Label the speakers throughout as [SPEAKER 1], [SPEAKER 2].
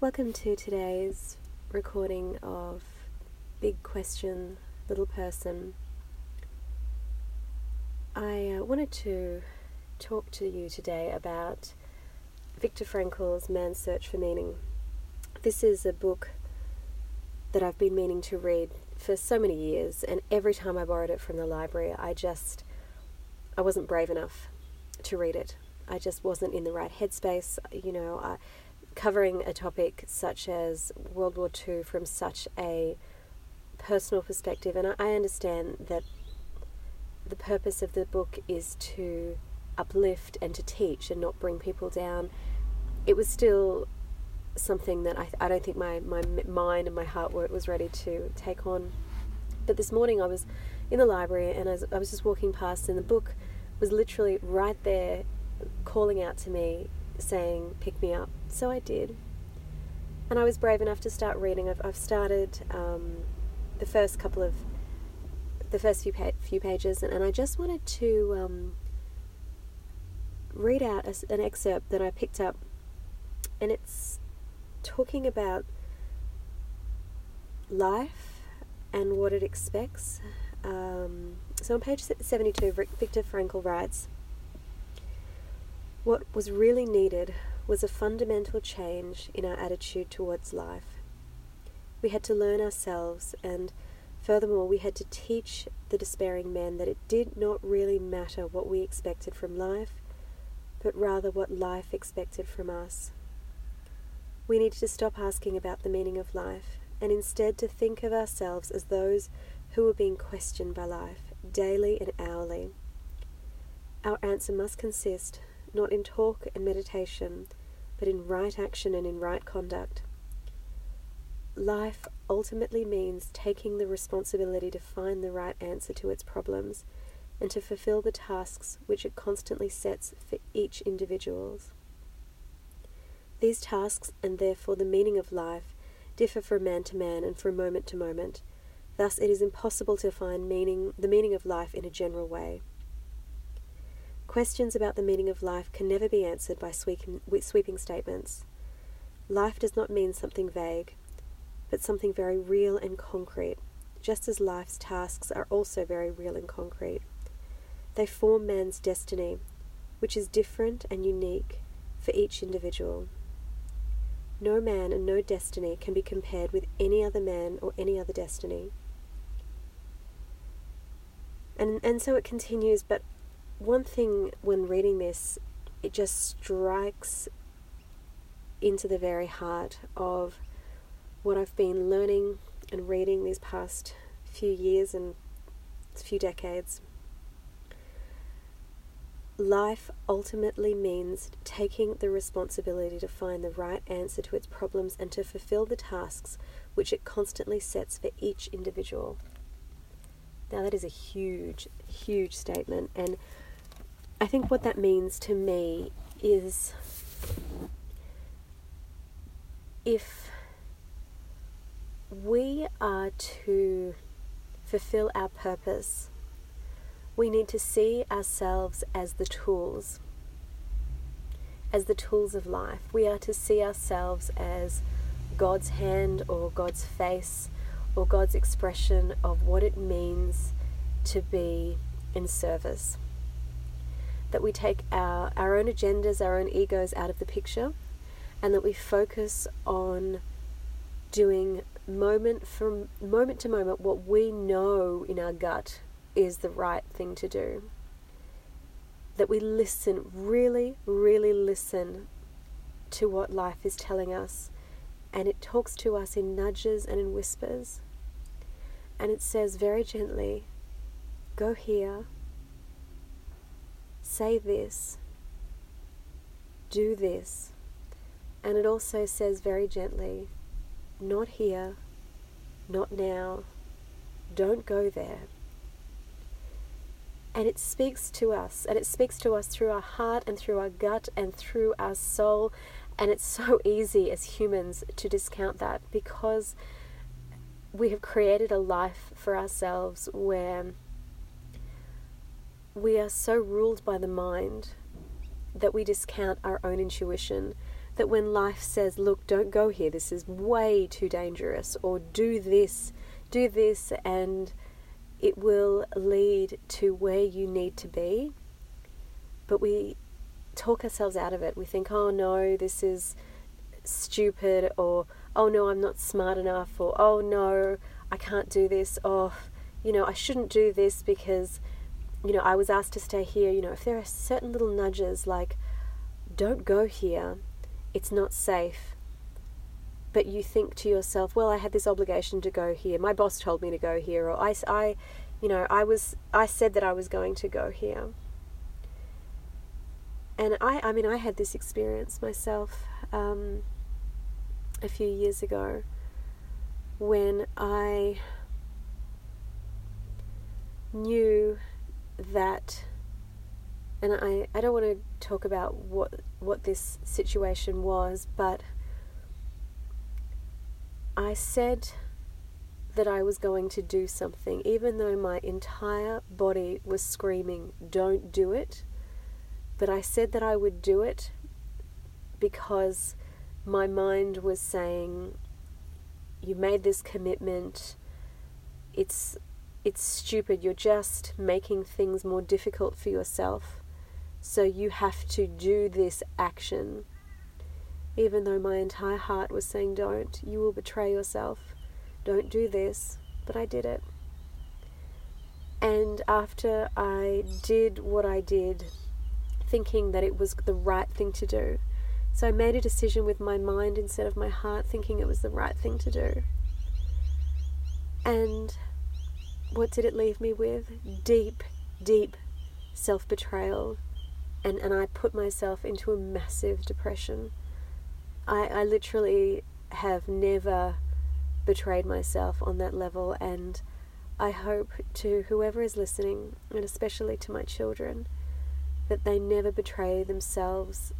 [SPEAKER 1] Welcome to today's recording of Big Question, Little Person. I uh, wanted to talk to you today about Viktor Frankl's Man's Search for Meaning. This is a book that I've been meaning to read for so many years, and every time I borrowed it from the library, I just I wasn't brave enough to read it. I just wasn't in the right headspace. You know, I, covering a topic such as World War II from such a personal perspective, and I, understand that the purpose of the book is to uplift and to teach and not bring people down. It was still something that I, I don't think my, my mind and my heart were, was ready to take on. But this morning I was in the library and I was, I was just walking past, and the book was literally right there calling out to me saying, pick me up. So I did. And I was brave enough to start reading. I've, I've started um, the first couple of, the first few, pa- few pages, and, and I just wanted to um, read out a, an excerpt that I picked up. And it's talking about life and what it expects. Um, so on page 72, Viktor Frankl writes, what was really needed was a fundamental change in our attitude towards life. We had to learn ourselves, and furthermore, we had to teach the despairing men that it did not really matter what we expected from life, but rather what life expected from us. We needed to stop asking about the meaning of life and instead to think of ourselves as those who were being questioned by life, daily and hourly. Our answer must consist not in talk and meditation, but in right action and in right conduct. Life ultimately means taking the responsibility to find the right answer to its problems and to fulfill the tasks which it constantly sets for each individual. These tasks, and therefore the meaning of life, differ from man to man and from moment to moment. Thus, it is impossible to find meaning, the meaning of life in a general way. Questions about the meaning of life can never be answered by sweeping, statements. Life does not mean something vague, but something very real and concrete, just as life's tasks are also very real and concrete. They form man's destiny, which is different and unique for each individual. No man and no destiny can be compared with any other man or any other destiny. And, and so it continues, but one thing when reading this, it just strikes into the very heart of what I've been learning and reading these past few years and few decades. Life ultimately means taking the responsibility to find the right answer to its problems and to fulfill the tasks which it constantly sets for each individual. Now, that is a huge, huge statement, and I think what that means to me is if we are to fulfill our purpose, we need to see ourselves as the tools, as the tools of life. We are to see ourselves as God's hand or God's face or God's expression of what it means to be in service that we take our, our own agendas, our own egos out of the picture, and that we focus on doing moment from moment to moment what we know in our gut is the right thing to do. That we listen, really, really listen to what life is telling us, and it talks to us in nudges and in whispers. And it says very gently, Go here, say this, do this. And it also says very gently, not here, not now, don't go there. And it speaks to us, and it speaks to us through our heart and through our gut and through our soul. And it's so easy as humans to discount that because we have created a life for ourselves where we are so ruled by the mind that we discount our own intuition, that when life says, look, don't go here, this is way too dangerous, or do this, do this, and it will lead to where you need to be. But we talk ourselves out of it. We think, oh no, this is stupid, or oh no, I'm not smart enough, or oh no, I can't do this, or you know, I shouldn't do this because, you know, I was asked to stay here. You know, if there are certain little nudges like, don't go here, it's not safe. But you think to yourself, well, I had this obligation to go here. My boss told me to go here, or I, I, you know, I was, I said that I was going to go here. And I, I mean, I had this experience myself um, a few years ago when I knew that and I, I don't want to talk about what what this situation was, but I said that I was going to do something, even though my entire body was screaming, Don't do it. But I said that I would do it because my mind was saying, You made this commitment. It's it's stupid. You're just making things more difficult for yourself. So you have to do this action. Even though my entire heart was saying, Don't, you will betray yourself. Don't do this. But I did it. And after I did what I did, thinking that it was the right thing to do, so I made a decision with my mind instead of my heart, thinking it was the right thing to do. And what did it leave me with? Deep, deep self betrayal. And, and I put myself into a massive depression. I, I literally have never betrayed myself on that level, and I hope to whoever is listening, and especially to my children, that they never betray themselves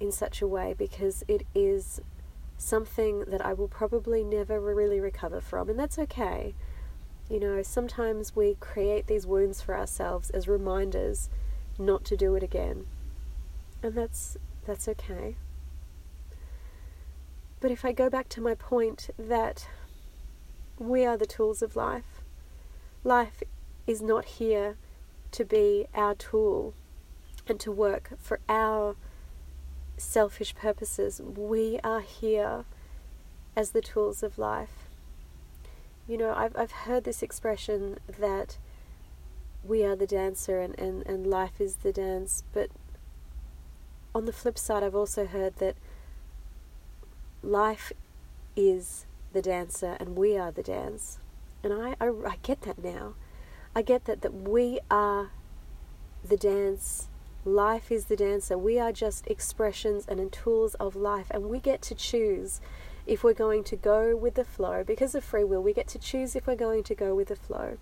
[SPEAKER 1] in such a way because it is something that I will probably never really recover from, and that's okay. You know, sometimes we create these wounds for ourselves as reminders not to do it again. And that's that's okay. But if I go back to my point that we are the tools of life, life is not here to be our tool and to work for our selfish purposes. We are here as the tools of life. You know, I've, I've heard this expression that we are the dancer and, and, and life is the dance, but on the flip side, I've also heard that life is the dancer and we are the dance. And I, I, I get that now. I get that, that we are the dance, life is the dancer. We are just expressions and tools of life, and we get to choose if we're going to go with the flow, because of free will, we get to choose if we're going to go with the flow.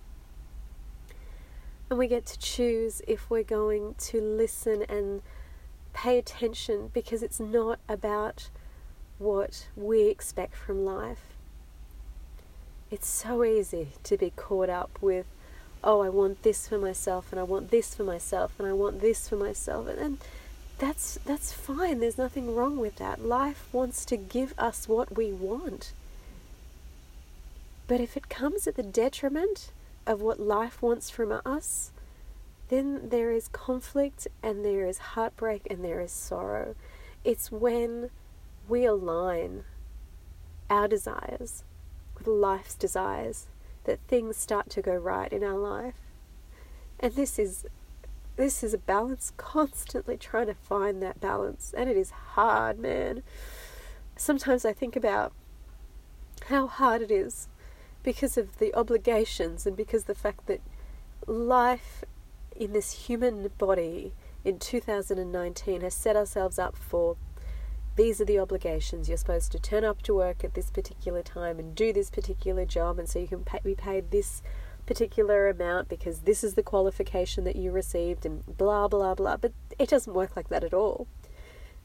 [SPEAKER 1] And we get to choose if we're going to listen and pay attention because it's not about what we expect from life. It's so easy to be caught up with, oh, I want this for myself, and I want this for myself, and I want this for myself. And, and that's that's fine. There's nothing wrong with that. Life wants to give us what we want. But if it comes at the detriment of what life wants from us, then there is conflict and there is heartbreak and there is sorrow. It's when we align our desires with life's desires that things start to go right in our life. And this is this is a balance, constantly trying to find that balance. And it is hard, man. Sometimes I think about how hard it is because of the obligations and because the fact that life in this human body in 2019 has set ourselves up for these are the obligations. You're supposed to turn up to work at this particular time and do this particular job, and so you can pay, be paid this particular amount because this is the qualification that you received and blah blah blah. But it doesn't work like that at all.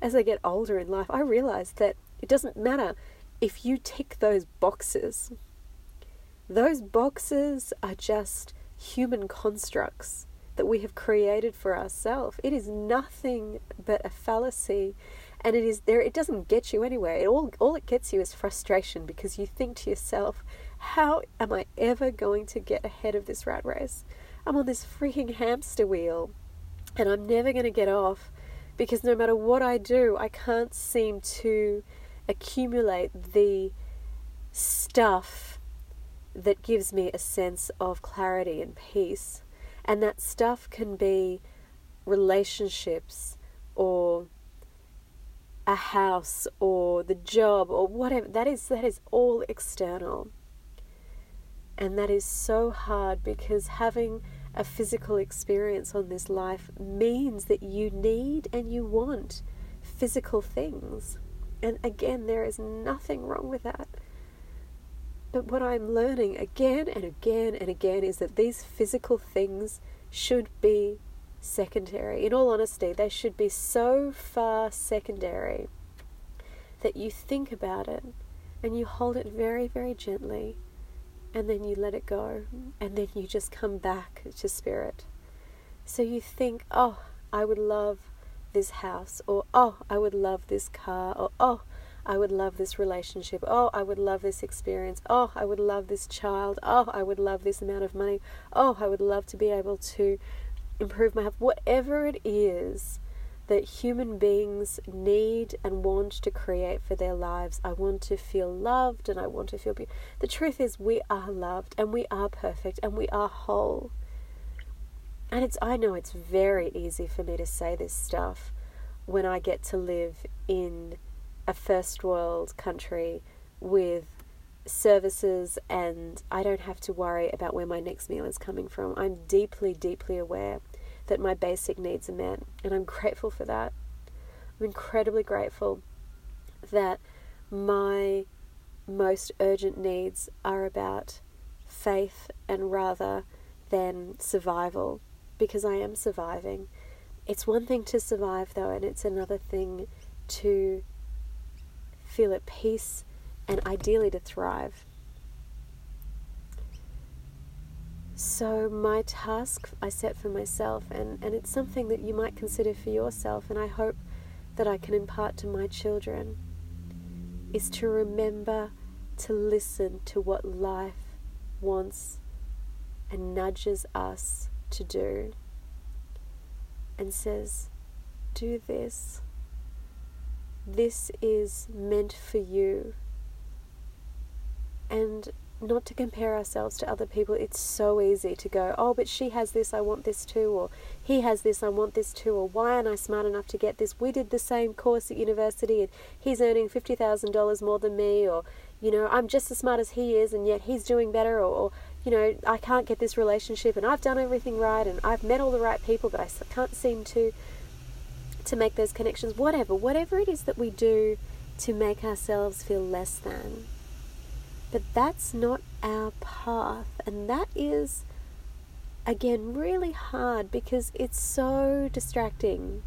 [SPEAKER 1] As i get older in life i realize that it doesn't matter if you tick those boxes. Those boxes are just human constructs that we have created for ourselves. It is nothing but a fallacy And it is there it doesn't get you anywhere. It all all it gets you is frustration because you think to yourself, how am I ever going to get ahead of this rat race? I'm on this freaking hamster wheel and I'm never going to get off because no matter what I do, I can't seem to accumulate the stuff that gives me a sense of clarity and peace. And that stuff can be relationships or a house or the job or whatever. That is that is all external. And that is so hard because having a physical experience on this life means that you need and you want physical things. And again, there is nothing wrong with that. But what I'm learning again and again and again is that these physical things should be secondary. In all honesty, they should be so far secondary that you think about it and you hold it very, very gently and then you let it go, and then you just come back to spirit. So you think, oh, I would love this house, or oh, I would love this car, or oh, I would love this relationship, oh, I would love this experience, oh, I would love this child, oh, I would love this amount of money, oh, I would love to be able to improve my health, whatever it is that human beings need and want to create for their lives. I want to feel loved and I want to feel beautiful. The truth is, we are loved and we are perfect and we are whole. And it's, I know it's very easy for me to say this stuff when I get to live in a first world country with services and I don't have to worry about where my next meal is coming from. I'm deeply, deeply aware that my basic needs are met. And I'm grateful for that. I'm incredibly grateful that my most urgent needs are about faith and rather than survival because I am surviving. It's one thing to survive though, and it's another thing to feel at peace and ideally to thrive. So, my task I set for myself, and, and it's something that you might consider for yourself, and I hope that I can impart to my children, is to remember to listen to what life wants and nudges us to do, and says, Do this. This is meant for you. And not to compare ourselves to other people. It's so easy to go, oh, but she has this, I want this too, or he has this, I want this too, or why aren't I smart enough to get this? We did the same course at university and he's earning $50,000 more than me, or, you know, I'm just as smart as he is and yet he's doing better, or, or, you know, I can't get this relationship and I've done everything right and I've met all the right people, but I can't seem to to make those connections whatever whatever it is that we do to make ourselves feel less than but that's not our path. And that is, again, really hard because it's so distracting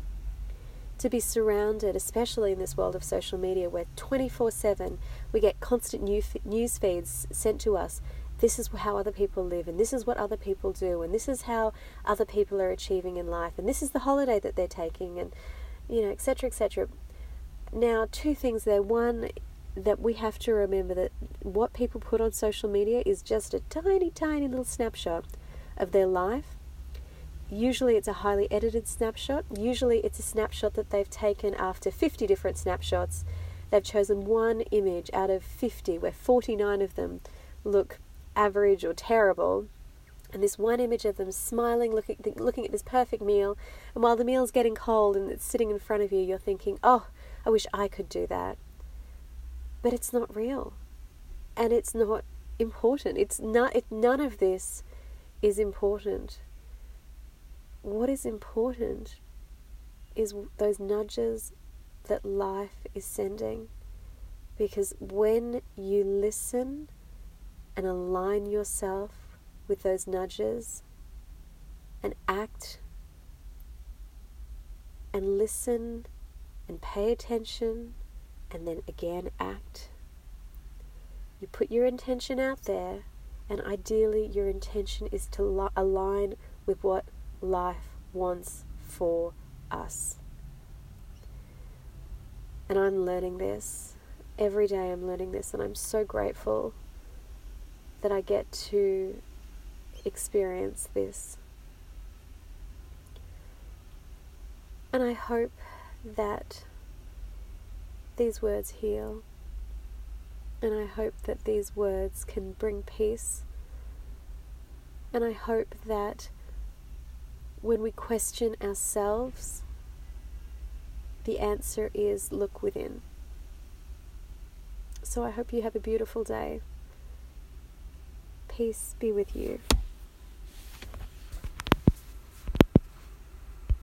[SPEAKER 1] to be surrounded, especially in this world of social media where 24 7 we get constant news feeds sent to us. This is how other people live, and this is what other people do, and this is how other people are achieving in life, and this is the holiday that they're taking, and you know, etc., etc. Now, two things there. One, that we have to remember that what people put on social media is just a tiny, tiny little snapshot of their life. Usually, it's a highly edited snapshot. Usually, it's a snapshot that they've taken after 50 different snapshots. They've chosen one image out of 50, where 49 of them look average or terrible. And this one image of them smiling, looking, looking at this perfect meal. And while the meal's getting cold and it's sitting in front of you, you're thinking, oh, I wish I could do that but it's not real. And it's not important. It's not it, none of this is important. What is important is those nudges that life is sending. Because when you listen and align yourself with those nudges and act and listen and pay attention and then again act. You put your intention out there, and ideally, your intention is to li- align with what life wants for us. And I'm learning this. Every day I'm learning this, and I'm so grateful that I get to experience this. And I hope that these words heal. And I hope that these words can bring peace. And I hope that when we question ourselves, the answer is look within. So I hope you have a beautiful day. Peace be with you.